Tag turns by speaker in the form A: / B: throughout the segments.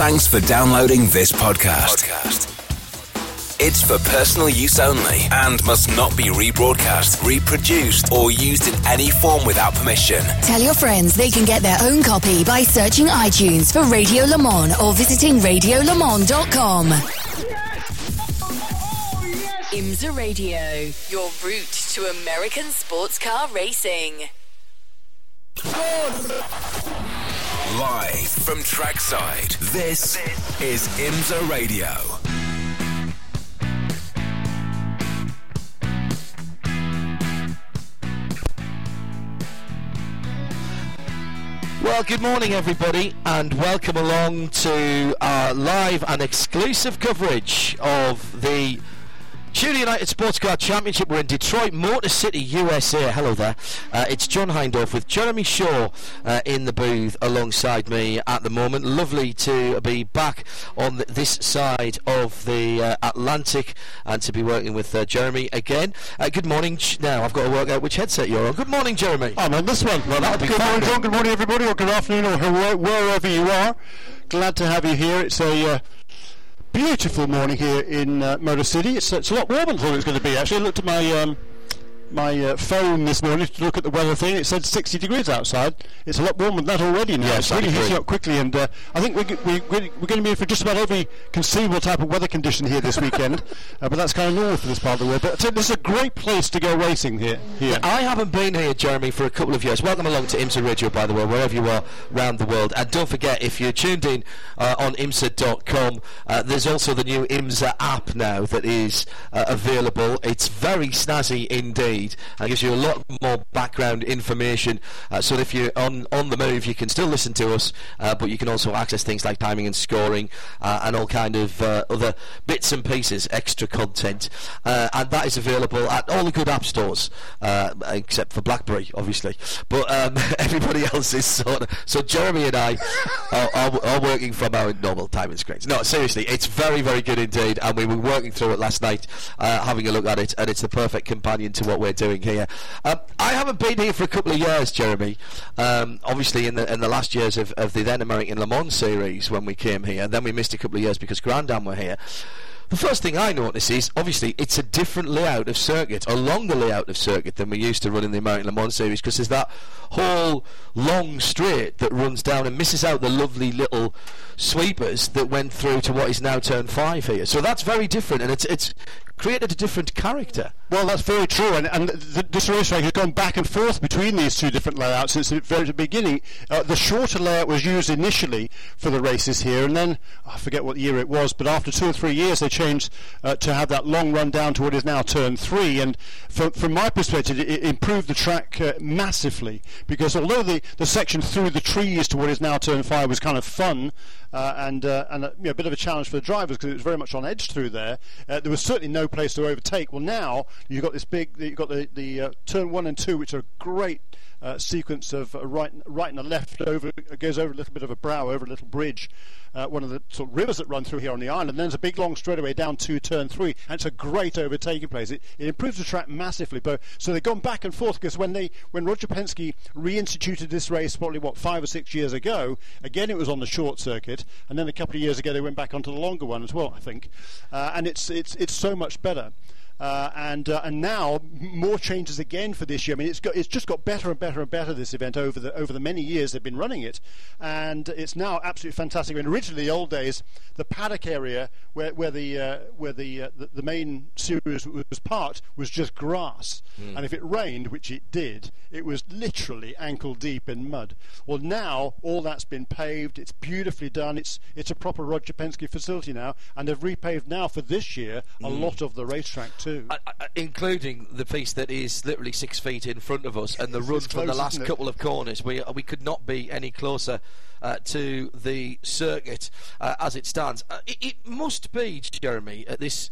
A: Thanks for downloading this podcast. It's for personal use only and must not be rebroadcast, reproduced, or used in any form without permission.
B: Tell your friends they can get their own copy by searching iTunes for Radio Le Mans or visiting radiolemans.com. IMSA Radio, your route to American sports car racing.
A: Live from trackside, this is IMSA Radio.
C: Well, good morning, everybody, and welcome along to our live and exclusive coverage of the Tudor United Sports Car Championship. We're in Detroit, Motor City, USA. Hello there. Uh, it's John Hindhaugh with Jeremy Shaw uh, in the booth alongside me at the moment. Lovely to be back on th- this side of the uh, Atlantic and to be working with uh, Jeremy again. Uh, good morning. Now, I've got to work out which headset you're on. Good morning, Jeremy.
D: I'm on this one.
C: Well, that'll be
D: good
C: fun,
D: morning. John. Good morning, everybody, or good afternoon, or wherever you are. Glad to have you here. It's a uh, beautiful morning here in uh, Motor City. It's, it's a lot warmer than I thought it was going to be. Actually, I looked at my um, my uh, phone this morning to look at the weather thing. It said 60 degrees outside. It's a lot warmer than that already now.
C: Yes,
D: it's really heating up quickly, and uh, I think we're, we, we're, we're going to be in for just about every conceivable type of weather condition here this weekend. uh, but that's kind of normal for this part of the world. But you, this is a great place to go racing here. Here.
C: I haven't been here, Jeremy, for a couple of years. Welcome along to IMSA Radio, by the way, wherever you are around the world. And don't forget, if you're tuned in uh, on IMSA.com, uh, there's also the new IMSA app now that is uh, available. It's very snazzy indeed and gives you a lot more background information. Uh, so if you're on, on the move, you can still listen to us, uh, but you can also access things like timing and scoring uh, and all kind of uh, other bits and pieces, extra content. Uh, and that is available at all the good app stores, uh, except for BlackBerry, obviously. But um, everybody else is sort of. So Jeremy and I are, are, are working from our normal timing screens. No, seriously, it's very, very good indeed. And we were working through it last night, having a look at it, and it's the perfect companion to what we're doing here. Um, I haven't been here for a couple of years, Jeremy. Um, obviously, in the in the last years of, of the then American Le Mans series when we came here, and then we missed a couple of years because Grand-Am were here. The first thing I notice is obviously it's a different layout of circuit, a longer layout of circuit than we used to run in the American Le Mans series because there's that whole long straight that runs down and misses out the lovely little sweepers that went through to what is now turn five here. So that's very different and it's it's created a different character.
D: Well, that's very true, and, and th- this racetrack has gone back and forth between these two different layouts since the very beginning. Uh, the shorter layout was used initially for the races here, and then I forget what year it was, but after two or three years they changed uh, to have that long run down to what is now turn three. And from, from my perspective, it, it improved the track uh, massively because although the, the section through the trees to what is now turn five was kind of fun uh, and uh, and a, you know, a bit of a challenge for the drivers because it was very much on edge through there. Uh, there was certainly no place to overtake. Well, now you've got this big, you've got the the uh, turn one and two, which are great. Uh, sequence of uh, right, right and a left over goes over a little bit of a brow over a little bridge, uh, one of the sort of rivers that run through here on the island. And then there's a big long straightaway down to turn three, and it's a great overtaking place. It, it improves the track massively. But so they've gone back and forth because when they when Roger Penske reinstituted this race probably what five or six years ago, again it was on the short circuit, and then a couple of years ago they went back onto the longer one as well, I think. Uh, and it's it's it's so much better. Uh, and uh, and now more changes again for this year. I mean, it's got it's just got better and better and better this event over the over the many years they've been running it, and it's now absolutely fantastic. I mean, originally the old days, the paddock area where where the uh, where the, uh, the the main series was parked was just grass, and if it rained, which it did, it was literally ankle deep in mud. Well, now all that's been paved. It's beautifully done. It's it's a proper Roger Penske facility now, and they've repaved now for this year a lot of the racetrack too.
C: I, I, including the piece that is literally six feet in front of us, and the run from the last couple of corners. We we could not be any closer uh, to the circuit uh, as it stands. Uh, it, it must be, Jeremy, at this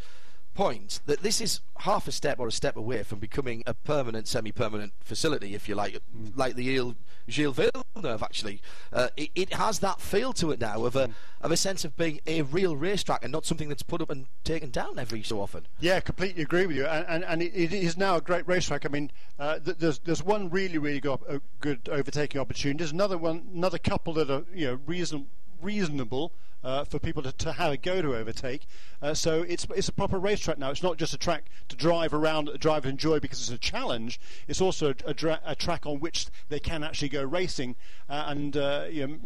C: point that this is half a step or a step away from becoming a permanent, semi-permanent facility, if you like, like the Ile Gilles Villeneuve. Actually, uh, it, it has that feel to it now of a of a sense of being a real racetrack and not something that's put up and taken down every so often.
D: Yeah, completely agree with you, and and, and it, it is now a great racetrack. I mean, uh, th- there's there's one really really go- uh, good overtaking opportunity. There's another one, another couple that are you know reason reasonable uh, for people to, to, have a go to overtake. Uh, so it's it's a proper racetrack now. It's not just a track to drive around, drive and enjoy because it's a challenge. It's also a, dra- a track on which they can actually go racing uh, and uh, you know,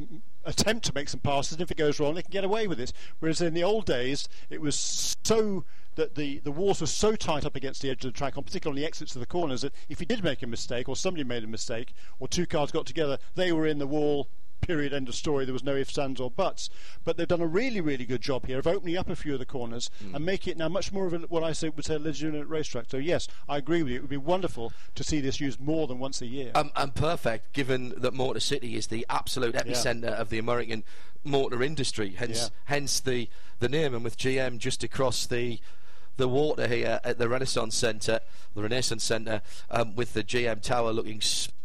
D: attempt to make some passes. And if it goes wrong, they can get away with it. Whereas in the old days, it was so that the, the walls were so tight up against the edge of the track, on particularly on the exits of the corners, that if you did make a mistake or somebody made a mistake or two cars got together, they were in the wall period, end of story. There was no ifs, ands, or buts. But they've done a really, really good job here of opening up a few of the corners mm. and make it now much more of a, what I say would say a legitimate racetrack. So yes, I agree with you. It would be wonderful to see this used more than once a year.
C: Um, and perfect, given that Motor City is the absolute epicenter yeah. of the American motor industry. Hence, yeah. hence the the name. And with GM just across the the water here at the Renaissance Centre, the Renaissance Centre, um, with the GM Tower looking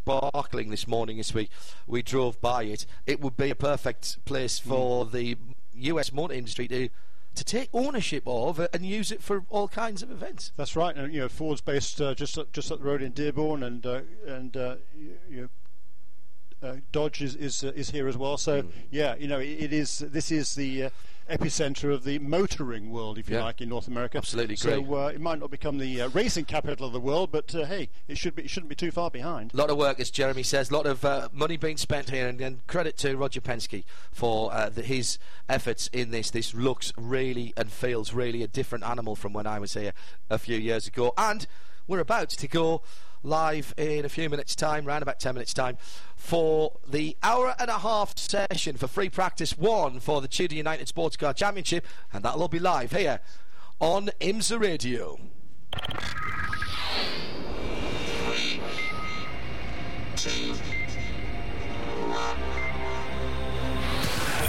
C: sparkling this morning as we, we drove by it. It would be a perfect place hmm. for mm. the US motor industry to to take ownership of and use it for all kinds of events.
D: That's right. And you know, Ford's based uh, just just up the road in Dearborn, and uh, and uh, you, you uh, Dodge is is, uh, is here as well. So mm. yeah, you know, it, it is. This is the uh, epicenter of the motoring world, if you yeah. like, in North America.
C: Absolutely,
D: so uh, it might not become the uh, racing capital of the world, but uh, hey, it should be. It shouldn't be too far behind.
C: A lot of work, as Jeremy says, a lot of money being spent here, and, and credit to Roger Penske for the, his efforts in this. This looks really and feels really a different animal from when I was here a few years ago, and we're about to go live in a few minutes' time, round about 10 minutes' time, for the hour and a half session for free practice one for the Tudor United Sports Car Championship, and that'll all be live here on IMSA Radio.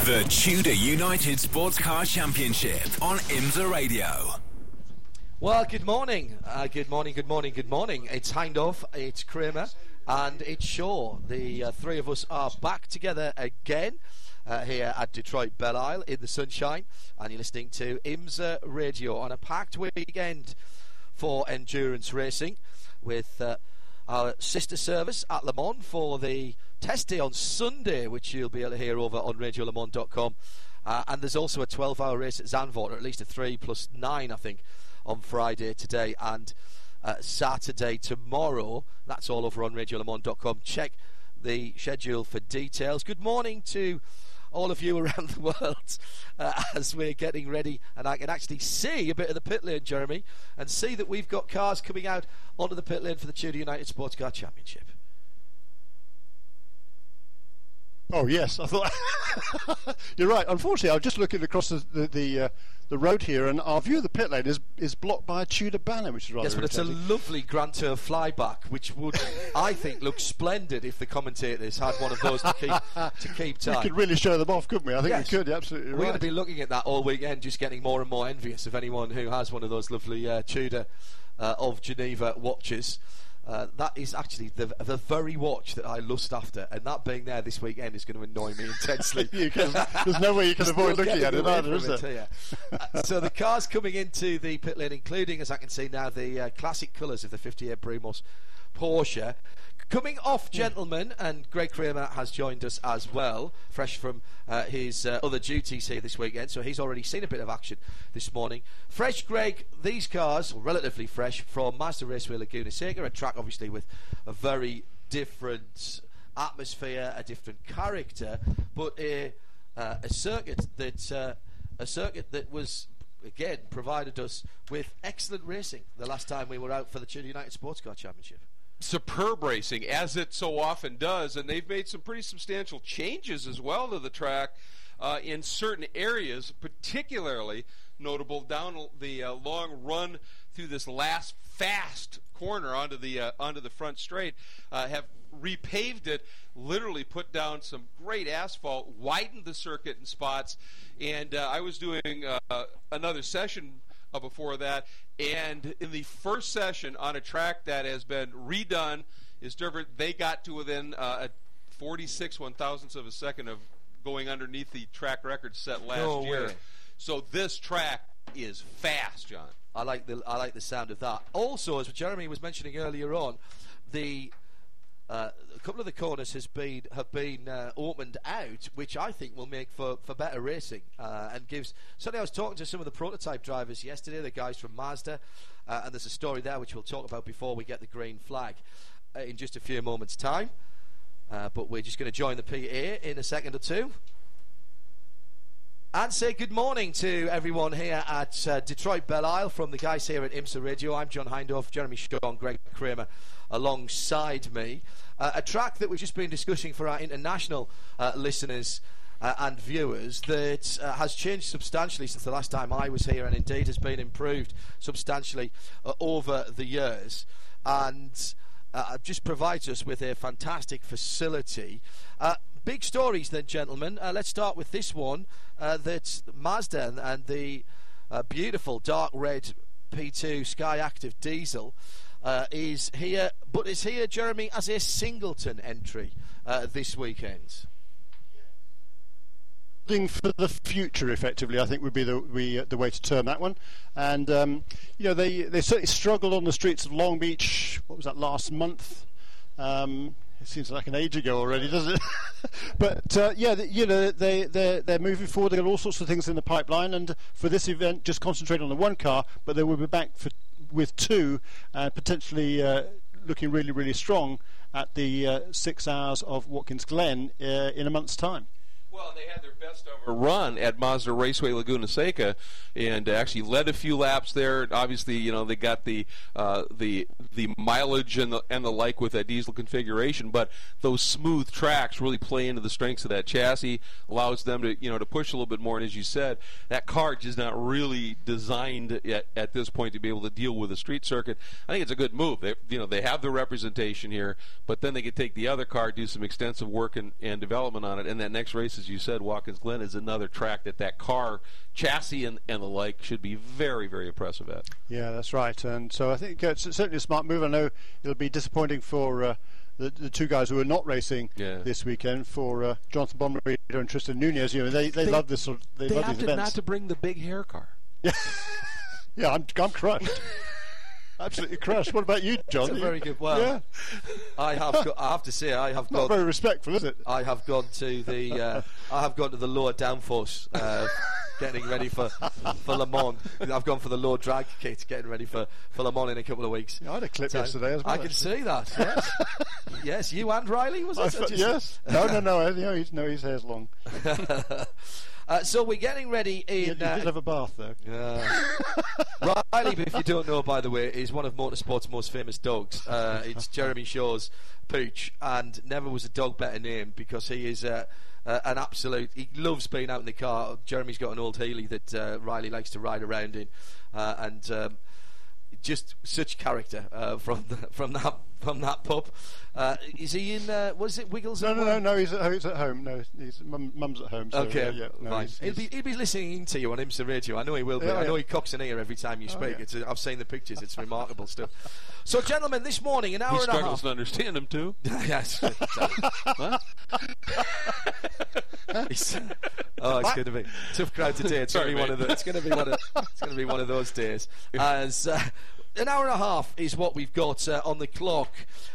A: The Tudor United Sports Car Championship on IMSA Radio.
C: Well, good morning. Uh, good morning, good morning, good morning. It's Hindhaugh, it's Creamer, and it's Shaw. The uh, three of us are back together again uh, here at Detroit Belle Isle in the sunshine, and you're listening to IMSA Radio on a packed weekend for endurance racing with uh, our sister service at Le Mans for the test day on Sunday, which you'll be able to hear over on radiolemans.com. Uh, and there's also a 12 hour race at Zandvoort, or at least a 3 plus 9, I think on Friday today and uh, Saturday tomorrow. That's all over on radiolemans.com. Check the schedule for details. Good morning to all of you around the world uh, as we're getting ready. And I can actually see a bit of the pit lane, Jeremy, and see that we've got cars coming out onto the pit lane for the Tudor United Sports Car Championship.
D: Oh yes, I thought you're right. Unfortunately, I'm just looking across the the the, uh, the, road here, and our view of the pit lane is is blocked by a Tudor banner, which is rather.
C: Yes, but it's a lovely Grantour flyback, which would I think look splendid if the commentators had one of those to keep to keep time.
D: We could really show them off, couldn't we? I think yes. we could. Absolutely,
C: we're right. going to be looking at that all weekend, just getting more and more envious of anyone who has one of those lovely uh, Tudor uh, of Geneva watches. Uh, that is actually the the very watch that I lust after, and that being there this weekend is going to annoy me intensely.
D: can, there's no way you can avoid looking at it either, is there?
C: uh, so the cars coming into the pit lane, including, as I can see now, the uh, classic colours of the 58 Brumos Porsche. Coming off, gentlemen, and Greg Creamer has joined us as well, fresh from uh, his uh, other duties here this weekend, so he's already seen a bit of action this morning. Fresh, Greg, these cars, relatively fresh, from Mazda Raceway Laguna Seca, a track obviously with a very different atmosphere, a different character, but a, uh, a circuit that uh, a circuit that was again provided us with excellent racing the last time we were out for the Tudor United Sports Car Championship
E: superb racing, as it so often does, and they've made some pretty substantial changes as well to the track uh, in certain areas, particularly notable down the uh, long run through this last fast corner onto the uh, onto the front straight. Uh, have repaved it, literally put down some great asphalt, widened the circuit in spots, and uh, I was doing uh, another session uh, before that. And in the first session on a track that has been redone, is different. They got to within uh, a 46 one thousandths of a second of going underneath the track record set last
C: no
E: year.
C: Way.
E: So this track is fast, John.
C: I like the I like the sound of that. Also, as Jeremy was mentioning earlier on, the uh, a couple of the corners has been have been uh, out, which I think will make for, for better racing uh, and gives. Certainly, I was talking to some of the prototype drivers yesterday, the guys from Mazda, uh, and there's a story there which we'll talk about before we get the green flag uh, in just a few moments' time. Uh, but we're just going to join the PA in a second or two. And say good morning to everyone here at uh, Detroit Belle Isle from the guys here at IMSA Radio. I'm John Hindhaugh, Jeremy Shaw, Greg Creamer alongside me. Uh, a track that we've just been discussing for our international uh, listeners uh, and viewers that uh, has changed substantially since the last time I was here and indeed has been improved substantially uh, over the years. And uh, just provides us with a fantastic facility. Uh, big stories, then, gentlemen. Uh, let's start with this one uh, that Mazda and the uh, beautiful dark red P2 SkyActiv diesel. Uh, is here, but is here, Jeremy, as a singleton entry this weekend Building
D: for the future, effectively, I think would be the we, uh, the way to term that one. And um, you know, they they certainly struggled on the streets of Long Beach. What was that last month? Um, it seems like an age ago already, doesn't it? but uh, yeah, you know, they they're, they're moving forward. They've got all sorts of things in the pipeline, and for this event, just concentrate on the one car, but they will be back for with two, and potentially uh, looking really really strong at the uh, six hours of Watkins Glen uh, in a month's time.
E: Well, they had their best ever run at Mazda Raceway Laguna Seca, and actually led a few laps there. Obviously, you know they got the uh, the the mileage and the and the like with that diesel configuration, but those smooth tracks really play into the strengths of that chassis, allows them to you know to push a little bit more. And as you said, that car is not really designed at, at this point to be able to deal with a street circuit. I think it's a good move. They you know they have the representation here, but then they could take the other car, do some extensive work and, and development on it, and that next race is you said, Watkins Glen is another track that that car chassis and, and the like should be very, very impressive at.
D: Yeah, that's right. And so I think it's certainly a smart move. I know it'll be disappointing for. Uh, the, the, two guys who are not racing yeah. this weekend for uh, Jonathan Bomarito and Tristan Nunez. You know, they, they, they love this. Sort of, they,
E: they
D: love these
E: events. not to bring the big hair car.
D: Yeah, yeah, I'm, I'm crushed. Absolutely crushed. What about you, John?
C: That's a very good. Well, yeah. I have. Got, I have to say, I have
D: not very respectful, is it?
C: I have gone to the. Uh, I have gone to the lower downforce, uh, getting ready for for Le Mans. I've gone for the low drag kit, getting ready for for Le Mans in a couple of weeks.
D: Yeah, I had a clip so yesterday as well.
C: I can see that. Yes, yes. You and Riley was it?
D: yes. no, no, no. No, he's no, his hair's long.
C: Uh, so we're getting ready in. You,
D: you uh, did have a bath though.
C: Uh, Riley, if you don't know, by the way, is one of motorsport's most famous dogs. Uh, it's Jeremy Shaw's Pooch, and never was a dog better named because he is. Uh, uh, an absolute. He loves being out in the car. Jeremy's got an old Healey that uh, Riley likes to ride around in, uh, and um, just such character uh, from the, from that from that pup. Uh, is he in? Uh, was it Wiggles?
D: No, no, no, no. He's at, he's at home. No, he's mum, mum's at home. So,
C: okay,
D: yeah,
C: no, right. He's, he'll be he'll be listening to you on IMSA Radio. I know he will be. Yeah, I know he cocks an ear every time you oh, speak. Oh, yeah. I've seen the pictures. It's remarkable stuff. So, gentlemen, this morning, an hour
E: he
C: and a half. He
E: struggles to understand him too.
C: yes. oh, it's going to be tough crowd today. It's going to be one of the. It's going to be one of. It's going to be one of those days. As uh, an hour and a half is what we've got uh, on the clock.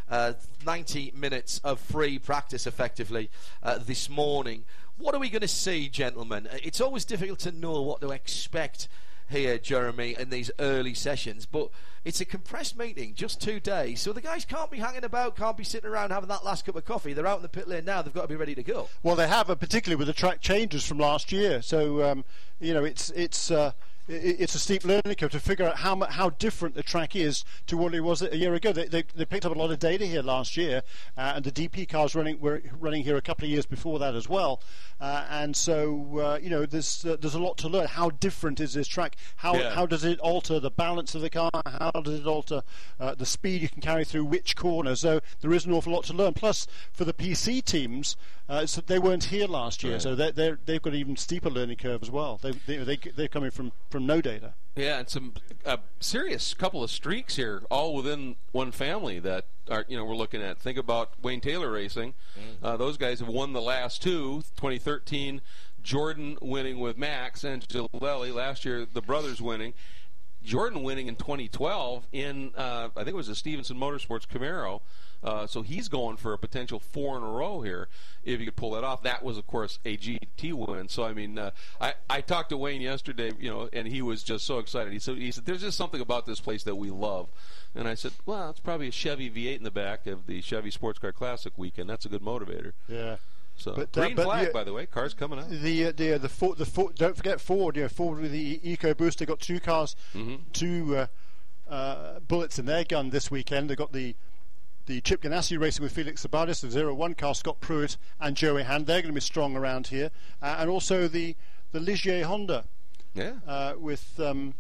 C: Uh, 90 minutes of free practice, effectively, uh, this morning. What are we going to see, gentlemen? It's always difficult to know what to expect here, Jeremy, in these early sessions, but it's a compressed meeting, just two days, so the guys can't be hanging about, can't be sitting around having that last cup of coffee. They're out in the pit lane now. They've got to be ready to go.
D: Well, they have, particularly with the track changes from last year. So um, you know, it's it's. Uh, it's a steep learning curve to figure out how how different the track is to what it was a year ago. They, they, they picked up a lot of data here last year, uh, and the DP cars running were running here a couple of years before that as well. Uh, and so uh, you know there's uh, there's a lot to learn. How different is this track? How yeah. how does it alter the balance of the car? How does it alter uh, the speed you can carry through which corner? So there is an awful lot to learn. Plus for the PC teams, uh, so they weren't here last year, so they they have got an even steeper learning curve as well. They, they, they they're coming from from no data.
E: Yeah, and some uh, serious couple of streaks here, all within one family that are you know we're looking at. Think about Wayne Taylor Racing; mm-hmm. uh, those guys have won the last two. 2013, Jordan winning with Max and Angelelli last year. The brothers winning. Jordan winning in 2012 in uh, I think it was a Stevenson Motorsports Camaro. Uh, so he's going for a potential four in a row here if he could pull that off. That was, of course, a GT win. So I mean, uh, I I talked to Wayne yesterday, you know, and he was just so excited. He said he said there's just something about this place that we love. And I said, well, it's probably a Chevy V8 in the back of the Chevy Sports Car Classic weekend. That's a good motivator.
D: Yeah.
E: So
D: But, uh,
E: green flag,
D: yeah-
E: by the way. Cars coming out.
D: The uh, the uh, the Ford, the Ford, don't forget Ford. You know, Ford with the Eco Boost. They got two cars, two uh, uh, bullets in their gun this weekend. They got the the Chip Ganassi racing with Felix Sabates, the Zero One car, Scott Pruett and Joey Hand. They're going to be strong around here, uh, and also the the Ligier Honda
E: Yeah.
D: uh, with. Um,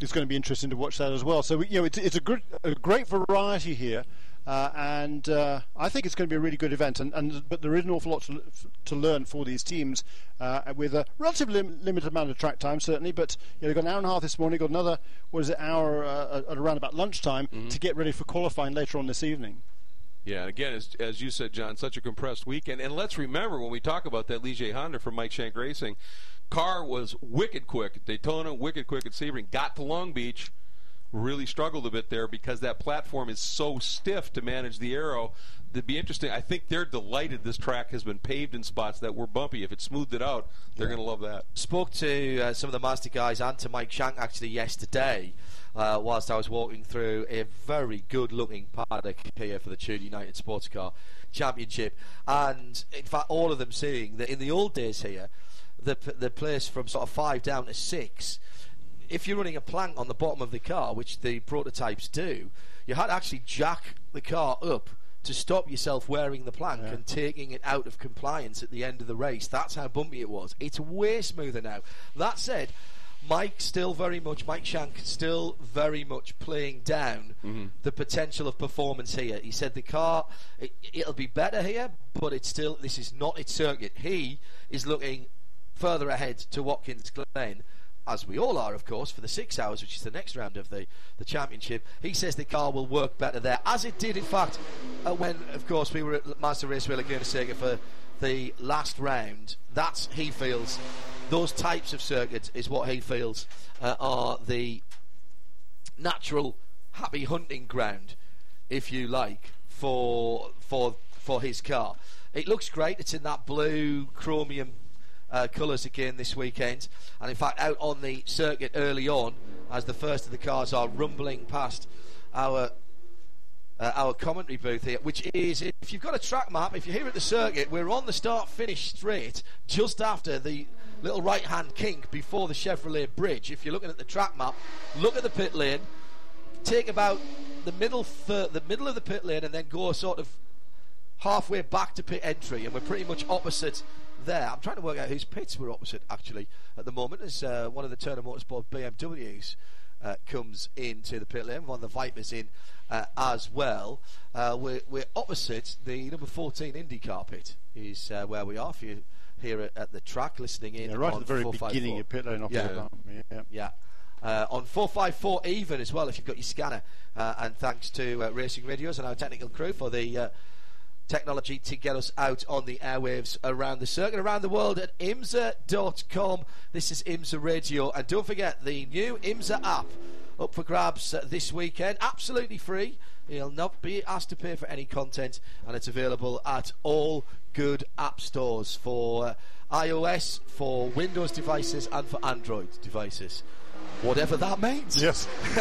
D: it's going to be interesting to watch that as well. So you know, it's, it's a good, a great variety here, uh, and uh, I think it's going to be a really good event. And, and but there is an awful lot to, to learn for these teams uh, with a relatively lim- limited amount of track time, certainly. But you know, we've got an hour and a half this morning. Got another what is it hour uh, at around about lunchtime to get ready for qualifying later on this evening.
E: Yeah, and again, as, as you said, John, such a compressed weekend. And let's remember when we talk about that Ligier Honda from Mike Shank Racing, car was wicked quick at Daytona, wicked quick at Sebring, got to Long Beach, really struggled a bit there because that platform is so stiff to manage the aero. It'd be interesting. I think they're delighted this track has been paved in spots that were bumpy. If it smoothed it out, they're going to love that.
C: spoke to uh, some of the Mazda guys and to Mike Shank actually yesterday uh, whilst I was walking through a very good looking paddock here for the Tudor United Sports Car Championship. And in fact, all of them saying that in the old days here, the, p- the place from sort of five down to six, if you're running a plank on the bottom of the car, which the prototypes do, you had to actually jack the car up to stop yourself wearing the plank and taking it out of compliance at the end of the race. That's how bumpy it was. It's way smoother now. That said, Mike still very much, Mike Shank still very much playing down mm-hmm. the potential of performance here. He said the car, it, it'll be better here, but it's still, this is not its circuit. He is looking further ahead to Watkins Glen as we all are, of course, for the six hours, which is the next round of the, the championship. He says the car will work better there, as it did, in fact, uh, when, of course, we were at Mazda Raceway Laguna Seca for the last round. That's, he feels, those types of circuits is what he feels uh, are the natural happy hunting ground, if you like, for for for his car. It looks great. It's in that blue chromium uh, colours again this weekend, and in fact, out on the circuit early on, as the first of the cars are rumbling past our. Uh, our commentary booth here, which is if you've got a track map, if you're here at the circuit, we're on the start finish straight just after the little right hand kink before the Chevrolet bridge. If you're looking at the track map, look at the pit lane, take about the middle the middle of the pit lane, and then go sort of halfway back to pit entry, and we're pretty much opposite there. I'm trying to work out whose pits we're opposite actually at the moment, as uh, one of the Turner Motorsport BMWs uh, comes into the pit lane, one of the Vipers in uh, as well. Uh, we're, we're opposite the number 14 IndyCar pit, is uh, where we are. If you're here at, at the track listening in,
D: Yeah, right at the very beginning of pit lane off
C: Yeah.
D: the bottom, yeah.
C: Yeah. Uh, on 454 even as well if you've got your scanner. Uh, and thanks to uh, Racing Radios and our technical crew for the uh, technology to get us out on the airwaves around the circuit, around the world at imsa.com. This is IMSA Radio. And don't forget the new IMSA app up for grabs uh, this weekend. Absolutely free. You'll not be asked to pay for any content, and it's available at all good app stores for uh, iOS, for Windows devices, and for Android devices. Whatever that means.
D: Yes.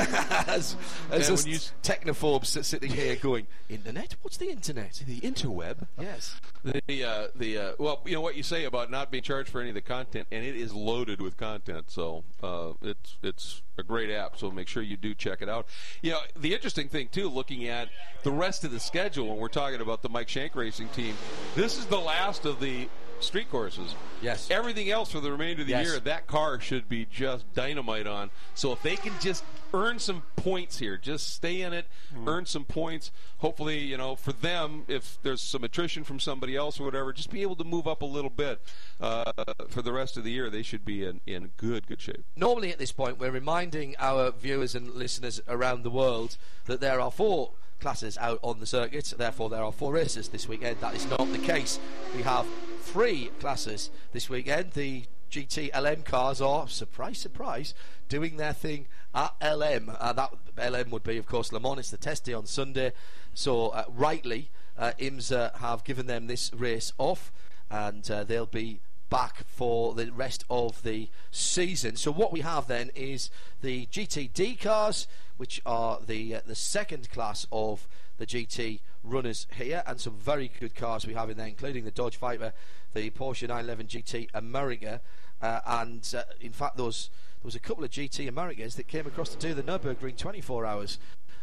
C: as as
E: And
C: us
E: when you s-
C: technophobes sitting here going, Internet? What's the internet?
E: The interweb.
C: Yes.
E: The uh, the uh, well, you know what you say about not being charged for any of the content, and it is loaded with content. So uh, it's it's a great app. So make sure you do check it out. You know, the interesting thing too, looking at the rest of the schedule when we're talking about the Mike Shank Racing team, this is the last of the street courses.
C: Yes.
E: Everything else for the remainder of the
C: Yes.
E: year, that car should be just dynamite on. So if they can just earn some points here, just stay in it, earn some points. Hopefully, you know, for them, if there's some attrition from somebody else or whatever, just be able to move up a little bit. Uh, for the rest of the year, they should be in, in good, good shape.
C: Normally, at this point, we're reminding our viewers and listeners around the world that there are four classes out on the circuit, therefore, there are four races this weekend. That is not the case. We have three classes this weekend. The GT LM cars are, surprise, surprise, doing their thing at LM. Uh, that LM would be, of course, Le Mans. It's the test day on Sunday. So, uh, rightly, uh, IMSA have given them this race off, and uh, they'll be back for the rest of the season. So what we have then is the GTD cars, which are the uh, the second class of the GT runners here, and some very good cars we have in there, including the Dodge Viper, the Porsche 911 GT America, uh, and uh, in fact those there was a couple of GT Americas that came across to do the Nürburgring 24 hours.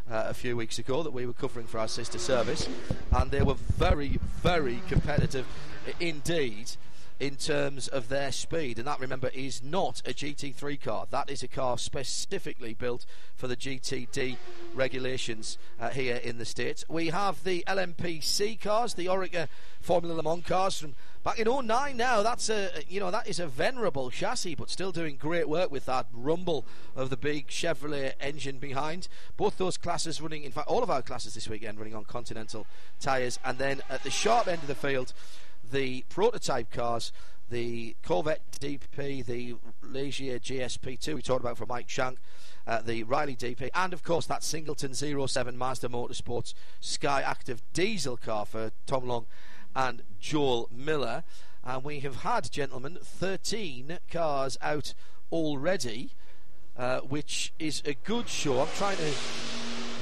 C: Uh, a few weeks ago, that we were covering for our sister service, and they were very, very competitive indeed in terms of their speed. And that, remember, is not a GT3 car. That is a car specifically built for the GTD regulations uh, here in the States. We have the LMP-C cars, the Oreca Formula Le Mans cars from back in 09 now. That's a, you know, that is a venerable chassis, but still doing great work with that rumble of the big Chevrolet engine behind. Both those classes running, in fact, all of our classes this weekend running on Continental tyres. And then at the sharp end of the field, the prototype cars, the Corvette DP, the Ligier GSP2 we talked about for Mike Shank, uh, the Riley DP, and of course that Singleton 07 Mazda Motorsports SkyActiv diesel car for Tom Long and Joel Miller. And we have had, gentlemen, 13 cars out already, uh, which is a good show. I'm trying to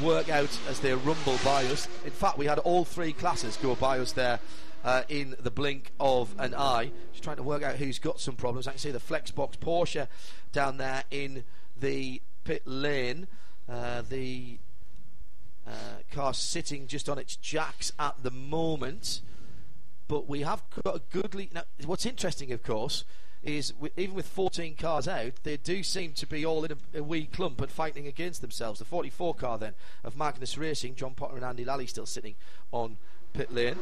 C: work out as they rumble by us. In fact, we had all three classes go by us there uh, in the blink of an eye. Trying to work out who's got some problems. I can see the Flexbox Porsche down there in the pit lane. Uh, the uh, car sitting just on its jacks at the moment. But we have got a goodly. Now, what's interesting, of course, is even with 14 cars out, they do seem to be all in a, a, wee clump and fighting against themselves. The 44 car then of Magnus Racing, John Potter and Andy Lally still sitting on pit lane.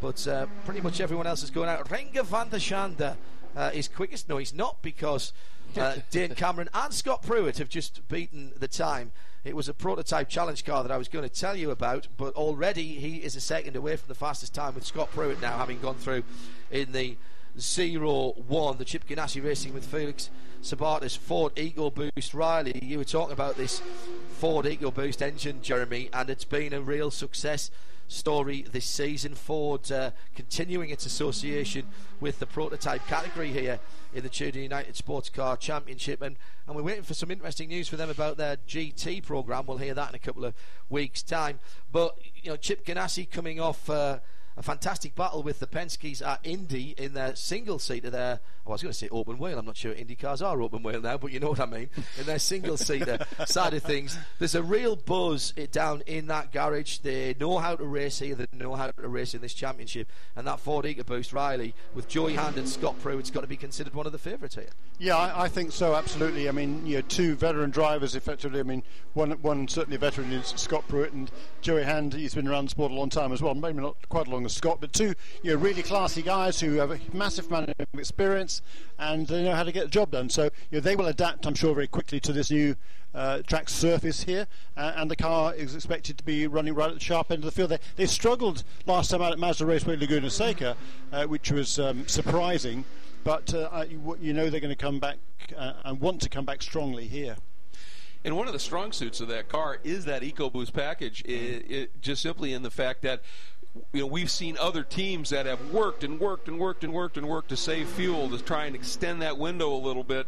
C: But uh, pretty much everyone else is going out. Renger van der Zande uh, is quickest. No, he's not because uh, Dane Cameron and Scott Pruett have just beaten the time. It was a prototype challenge car that I was going to tell you about, but already he is a second away from the fastest time with Scott Pruett now having gone through in the 0-1, the Chip Ganassi Racing with Felix Sabates Ford EcoBoost Riley. You were talking about this Ford EcoBoost engine, Jeremy, and it's been a real success story this season. Ford uh, continuing its association with the prototype category here in the Tudor United Sports Car Championship, and, and we're waiting for some interesting news for them about their GT program. We'll hear that in a couple of weeks' time. But you know, Chip Ganassi coming off. Uh, a fantastic battle with the Penske's at Indy in their single seater there. Oh, I was going to say open wheel. I'm not sure Indy cars are open wheel now, but you know what I mean. In their single seater uh, side of things, there's a real buzz eh, down in that garage. They know how to race here. They know how to race in this championship. And that Ford EcoBoost Riley with Joey Hand and Scott Pruett's got to be considered one of the favourites here.
D: Yeah, I, I, think so. Absolutely. I mean, you know, two veteran drivers, effectively. I mean, one one certainly a veteran is Scott Pruett and Joey Hand. He's been around the sport a long time as well. Maybe not quite long as Scott, but two you know really classy guys who have a massive amount of experience and they know how to get the job done. So you know, they will adapt, I'm sure, very quickly to this new uh, track surface here, uh, and the car is expected to be running right at the sharp end of the field. They, they struggled last time out at Mazda Raceway Laguna Seca, uh, which was um, surprising but uh, you, you, know they're going to come back uh, and want to come back strongly here.
E: And one of the strong suits of that car is that EcoBoost package, it, it, just simply in the fact that you know we've seen other teams that have worked and worked and worked and worked and worked to save fuel to try and extend that window a little bit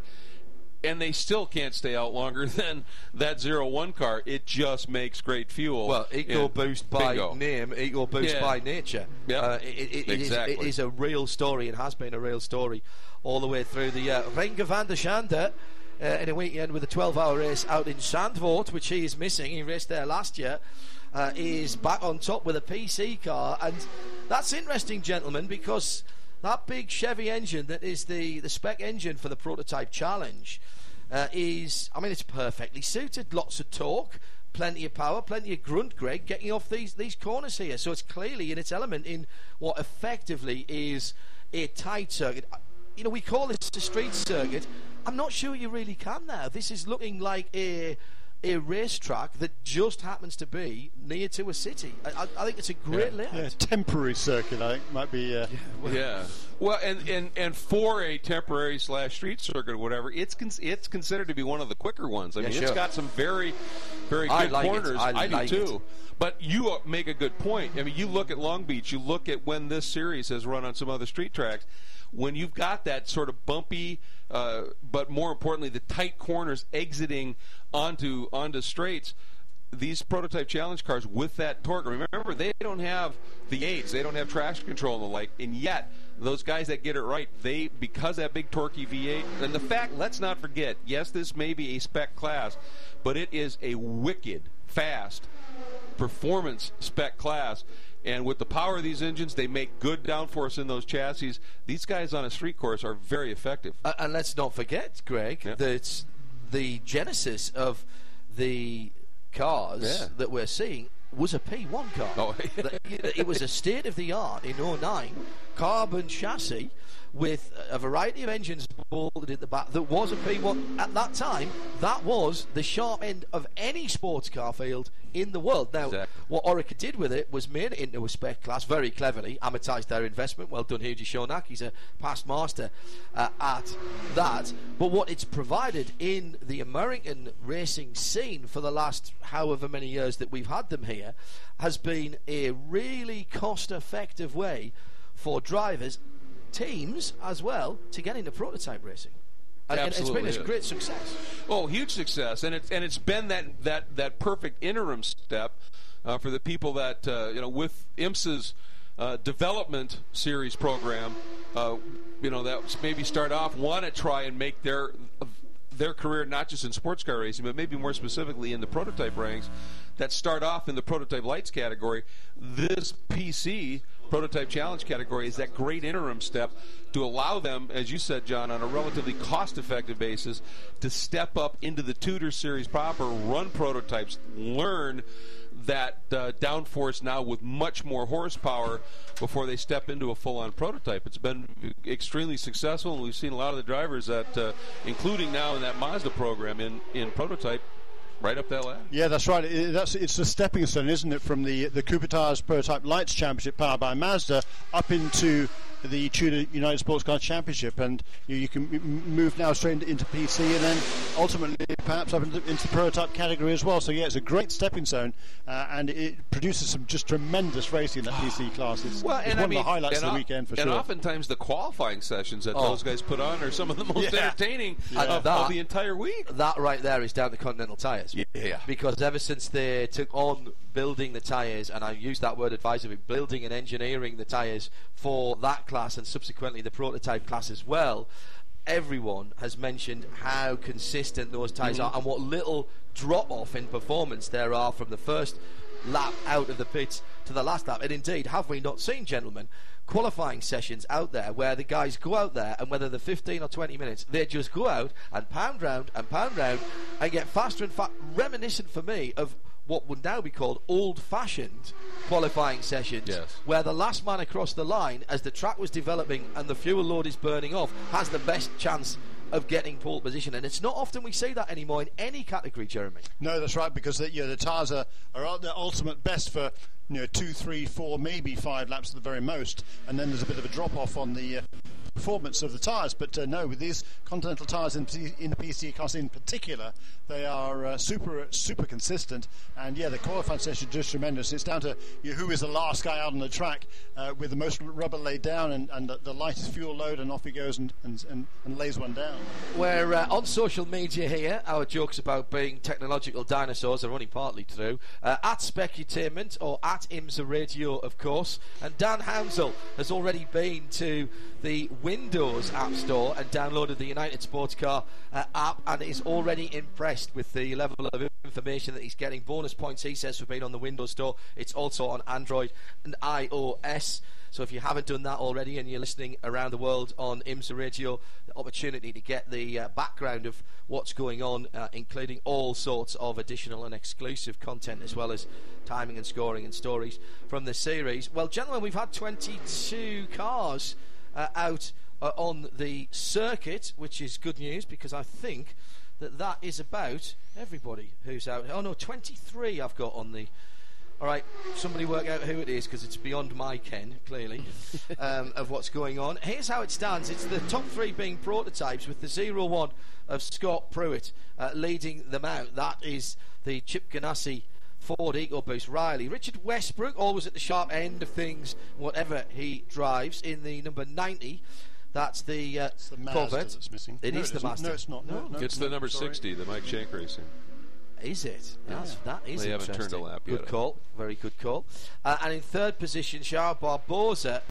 E: and they still can't stay out longer than that zero one car. It just makes great fuel.
C: Well, Eco Boost by bingo. name, Eco Boost yeah. by nature.
E: Yeah, uh,
C: it,
E: it, it, exactly.
C: is, it is a real story. It has been a real story all the way through the uh, Renger van der Zande. Uh, in a weekend with a 12-hour race out in Zandvoort, which he is missing. He raced there last year. Uh, is back on top with a PC car, and that's interesting, gentlemen, because that big Chevy engine that is the, the spec engine for the prototype challenge uh, is, I mean, it's perfectly suited. Lots of torque, plenty of power, plenty of grunt, Greg, getting off these, these corners here. So it's clearly in its element in what effectively is a tight circuit. You know, we call this a street circuit. I'm not sure you really can now. This is looking like a a racetrack that just happens to be near to a city. I, I, I think it's a great
D: yeah.
C: layout.
D: Yeah, temporary circuit, I think, might be. Uh,
E: yeah. Well, and, and, and for a temporary slash street circuit or whatever, it's con- it's considered to be one of the quicker ones. I
C: Yeah,
E: mean,
C: sure.
E: it's got some very, very
C: I
E: good
C: like it.
E: corners.
C: I
E: do
C: like
E: too.
C: it.
E: But you uh, make a good point. I mean, you look at Long Beach, you look at when this series has run on some other street tracks. When you've got that sort of bumpy, uh, but more importantly, the tight corners exiting onto onto straights, these prototype challenge cars with that torque. Remember, they don't have the aids, they don't have traction control and the like, and yet those guys that get it right, they because that big torquey V8 and the fact. Let's not forget. Yes, this may be a spec class, but it is a wicked fast performance spec class. And with the power of these engines, they make good downforce in those chassis. These guys on a street course are very effective.
C: Uh, and let's not forget, Greg,
E: Yeah.
C: that the genesis of the cars
E: Yeah.
C: that we're seeing was a P1 car.
E: Oh,
C: it was a state of the art in 09 carbon chassis with a variety of engines bolted at the back that was a P1 at that time that was the sharp end of any sports car field in the world now
E: Exactly.
C: what Oreca did with it was made it into a spec class very cleverly, amortised their investment. Well done, Hugues de Chaunac. He's a past master uh, at that. But what it's provided in the American racing scene for the last however many years that we've had them here has been a really cost effective way for drivers, teams as well, to get into prototype racing. And, and it's been a great success.
E: Oh, huge success, and it's and it's been that that that perfect interim step uh, for the people that uh, you know with IMSA's uh, development series program. Uh, you know that maybe start off want to try and make their their career not just in sports car racing, but maybe more specifically in the prototype ranks that start off in the prototype lights category. This PC prototype challenge category is that great interim step to allow them, as you said, John, on a relatively cost-effective basis, to step up into the Tudor series proper, run prototypes, learn that uh, downforce now with much more horsepower before they step into a full-on prototype. It's been extremely successful, and we've seen a lot of the drivers that, uh, including now in that Mazda program in, in prototype, right up that ladder.
D: Yeah, that's right. It, that's it's a stepping stone, isn't it, from the the Cooper Tires Prototype Lites Championship powered by Mazda up into the Tudor United Sports Car Championship, and you, you can move now straight into, into PC, and then ultimately perhaps up into, into the prototype category as well. So yeah, it's a great stepping stone, uh, and it produces some just tremendous racing in that PC class. It's,
E: Well,
D: it's
E: and
D: one
E: I mean,
D: of the highlights
E: and
D: of the weekend for sure.
E: and oftentimes the qualifying sessions that
C: Oh.
E: those guys put on are some of the most
D: Yeah.
E: entertaining
C: Yeah.
E: of,
C: That-
E: of the entire week.
C: that right there is down to Continental Tires.
E: Yeah.
C: Because ever since they took on building the tyres, and I use that word advisedly, building and engineering the tyres for that class and subsequently the prototype class as well, everyone has mentioned how consistent those tires are mm-hmm. and what little drop off in performance there are from the first lap out of the pits to the last lap. And indeed, have we not seen, gentlemen, qualifying sessions out there where the guys go out there and whether they're 15 or 20 minutes, they just go out and pound round and pound round and get faster and faster, reminiscent for me of what would now be called old-fashioned qualifying sessions,
E: Yes.
C: where the last man across the line, as the track was developing and the fuel load is burning off, has the best chance of getting pole position. And it's not often we see that anymore in any category, Jeremy.
D: No, that's right, because the, you know, the tyres are, are at their ultimate best for you know two, three, four, maybe five laps at the very most, and then there's a bit of a drop off on the uh, performance of the tyres. But uh, no, with these Continental tyres in, in the PC class in particular, they are uh, super super consistent, and yeah, the qualifying session is just tremendous. It's down to you know, who is the last guy out on the track uh, with the most rubber laid down and, and the, the lightest fuel load, and off he goes and, and, and, and lays one down.
C: We're uh, on social media here. Our jokes about being technological dinosaurs are only partly true. Uh, at Specutainment or at IMSA Radio, of course. And Dan Hounsell has already been to the Windows App Store and downloaded the United Sports Car uh, app and is already impressed with the level of information that he's getting. Bonus points, he says, for being on the Windows Store. It's also on Android and iOS. So if you haven't done that already and you're listening around the world on IMSA Radio, the opportunity to get the uh, background of what's going on, uh, including all sorts of additional and exclusive content, as well as timing and scoring and stories from the series. Well, gentlemen, we've had 22 cars uh, out uh, on the circuit, which is good news because I think that that is about everybody who's out. Oh no, 23 I've got on the. All right, somebody work out who it is because it's beyond my ken, clearly, um, of what's going on. Here's how it stands it's the top three being prototypes with the 0 1 of Scott Pruett uh, leading them out. That is the Chip Ganassi Ford EcoBoost Riley. Richard Westbrook, always at the sharp end of things, whatever he drives, in the number 90. That's the, uh,
D: It's the Mazda
C: Corvette.
D: that's missing.
C: It
D: No,
C: is
D: it
C: the
D: isn't.
C: Mazda.
D: No, it's not. No, no,
E: It's the number
D: sorry.
E: 60, the Mike Shank Racing.
C: Is it? That's, That is
E: They haven't turned a
C: interesting.
E: lap
C: Good
E: yet.
C: call. Very good call. Uh, and in third position, Charles Barbosa